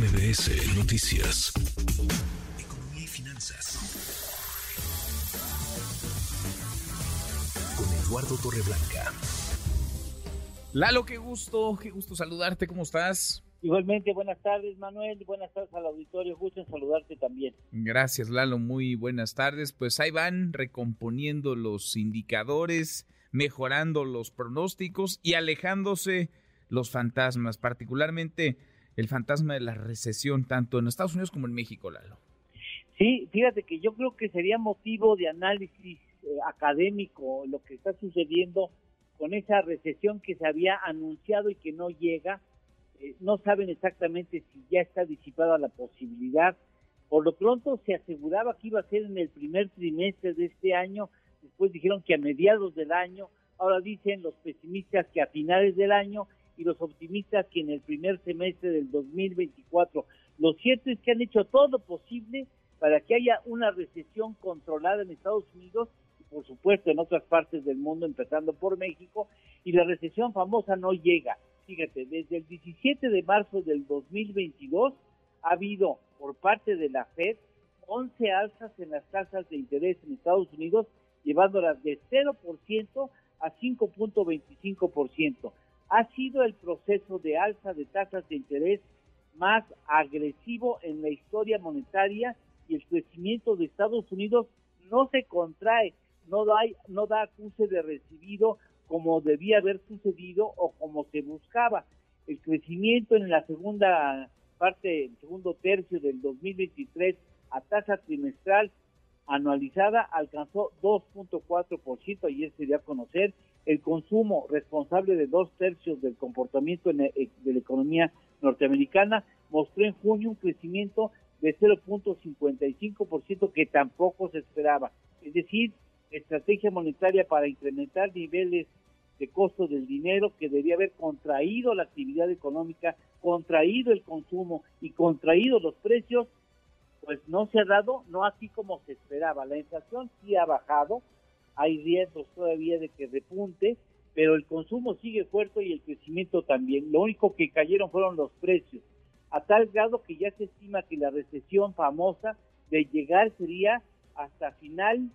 MBS Noticias. Economía y finanzas. Con Eduardo Torreblanca. Lalo, qué gusto, qué gusto saludarte, ¿cómo estás? Igualmente, buenas tardes, Manuel, buenas tardes al auditorio, gusto en saludarte también. Gracias, Lalo, muy buenas tardes. Pues ahí van recomponiendo los indicadores, mejorando los pronósticos y alejándose los fantasmas, particularmente el fantasma de la recesión, tanto en Estados Unidos como en México, Lalo. Sí, fíjate que yo creo que sería motivo de análisis eh, académico lo que está sucediendo con esa recesión que se había anunciado y que no llega. Eh, no saben exactamente si ya está disipada la posibilidad. Por lo pronto se aseguraba que iba a ser en el primer trimestre de este año, después dijeron que a mediados del año, ahora dicen los pesimistas que a finales del año y los optimistas que en el primer semestre del 2024. Lo cierto es que han hecho todo posible para que haya una recesión controlada en Estados Unidos y por supuesto en otras partes del mundo, empezando por México, y la recesión famosa no llega. Fíjate, desde el 17 de marzo del 2022 ha habido por parte de la Fed 11 alzas en las tasas de interés en Estados Unidos, llevándolas de 0% a 5.25% ha sido el proceso de alza de tasas de interés más agresivo en la historia monetaria y el crecimiento de Estados Unidos no se contrae, no da, no da acuse de recibido como debía haber sucedido o como se buscaba. El crecimiento en la segunda parte, el segundo tercio del 2023 a tasa trimestral anualizada alcanzó 2.4%, ayer se dio a conocer, el consumo responsable de dos tercios del comportamiento eh, de la economía norteamericana mostró en junio un crecimiento de 0.55% que tampoco se esperaba. Es decir, estrategia monetaria para incrementar niveles de costo del dinero que debía haber contraído la actividad económica, contraído el consumo y contraído los precios, pues no se ha dado, no así como se esperaba. La inflación sí ha bajado, hay riesgos todavía de que repunte, pero el consumo sigue fuerte y el crecimiento también. Lo único que cayeron fueron los precios, a tal grado que ya se estima que la recesión famosa de llegar sería hasta final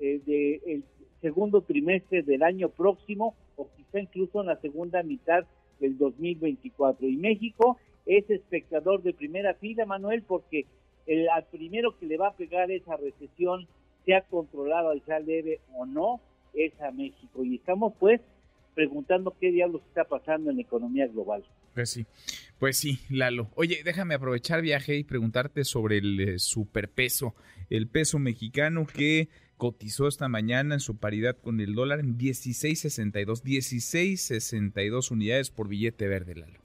eh, del segundo trimestre del año próximo o quizá incluso en la segunda mitad del 2024. Y México es espectador de primera fila, Manuel, porque el, al primero que le va a pegar esa recesión sea controlado al sea leve o no, es a México. Y estamos pues preguntando qué diablos está pasando en la economía global. Pues sí, pues sí, Lalo. Oye, déjame aprovechar viaje y preguntarte sobre el eh, superpeso, el peso mexicano que cotizó esta mañana en su paridad con el dólar en 16.62, 16.62 unidades por billete verde, Lalo.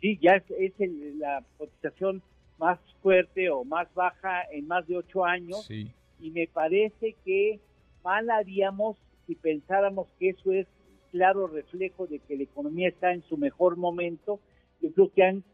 Sí, ya es, la cotización más fuerte o más baja en más de ocho años. Sí y me parece que mal haríamos si pensáramos que eso es claro reflejo de que la economía está en su mejor momento. Yo creo que han,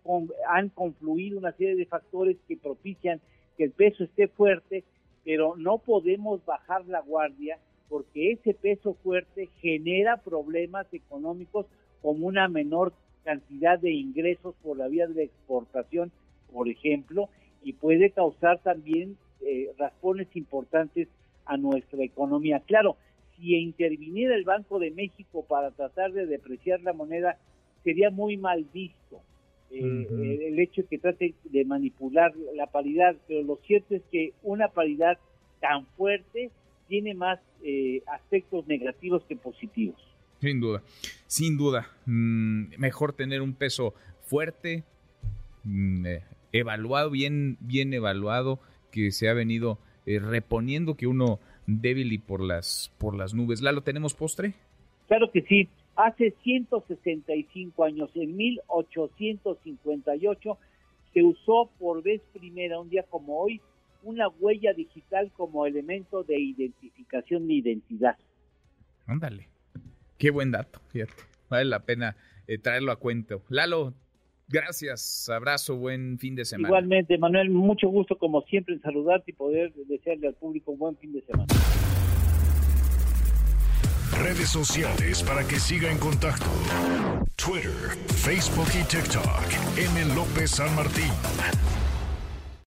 han confluido una serie de factores que propician que el peso esté fuerte, pero no podemos bajar la guardia porque ese peso fuerte genera problemas económicos como una menor cantidad de ingresos por la vía de la exportación, por ejemplo, y puede causar también eh, raspones importantes a nuestra economía. Claro, si interviniera el Banco de México para tratar de depreciar la moneda, sería muy mal visto eh, eh, el hecho de que trate de manipular la paridad, pero lo cierto es que una paridad tan fuerte tiene más eh, aspectos negativos que positivos. Sin duda, sin duda. Mm, mejor tener un peso fuerte, mm, evaluado, bien, bien evaluado, que se ha venido eh, reponiendo, que uno débil y por las, por las nubes. ¿Lalo, tenemos postre? Claro que sí. Hace 165 años, en 1858, se usó por vez primera, un día como hoy, una huella digital como elemento de identificación de identidad. Ándale. Qué buen dato, fíjate. Vale la pena eh, traerlo a cuento. Lalo, Gracias, abrazo, buen fin de semana. Igualmente, Manuel, mucho gusto como siempre en saludarte y poder desearle al público un buen fin de semana. Redes sociales para que siga en contacto: Twitter, Facebook y TikTok. M. López San Martín.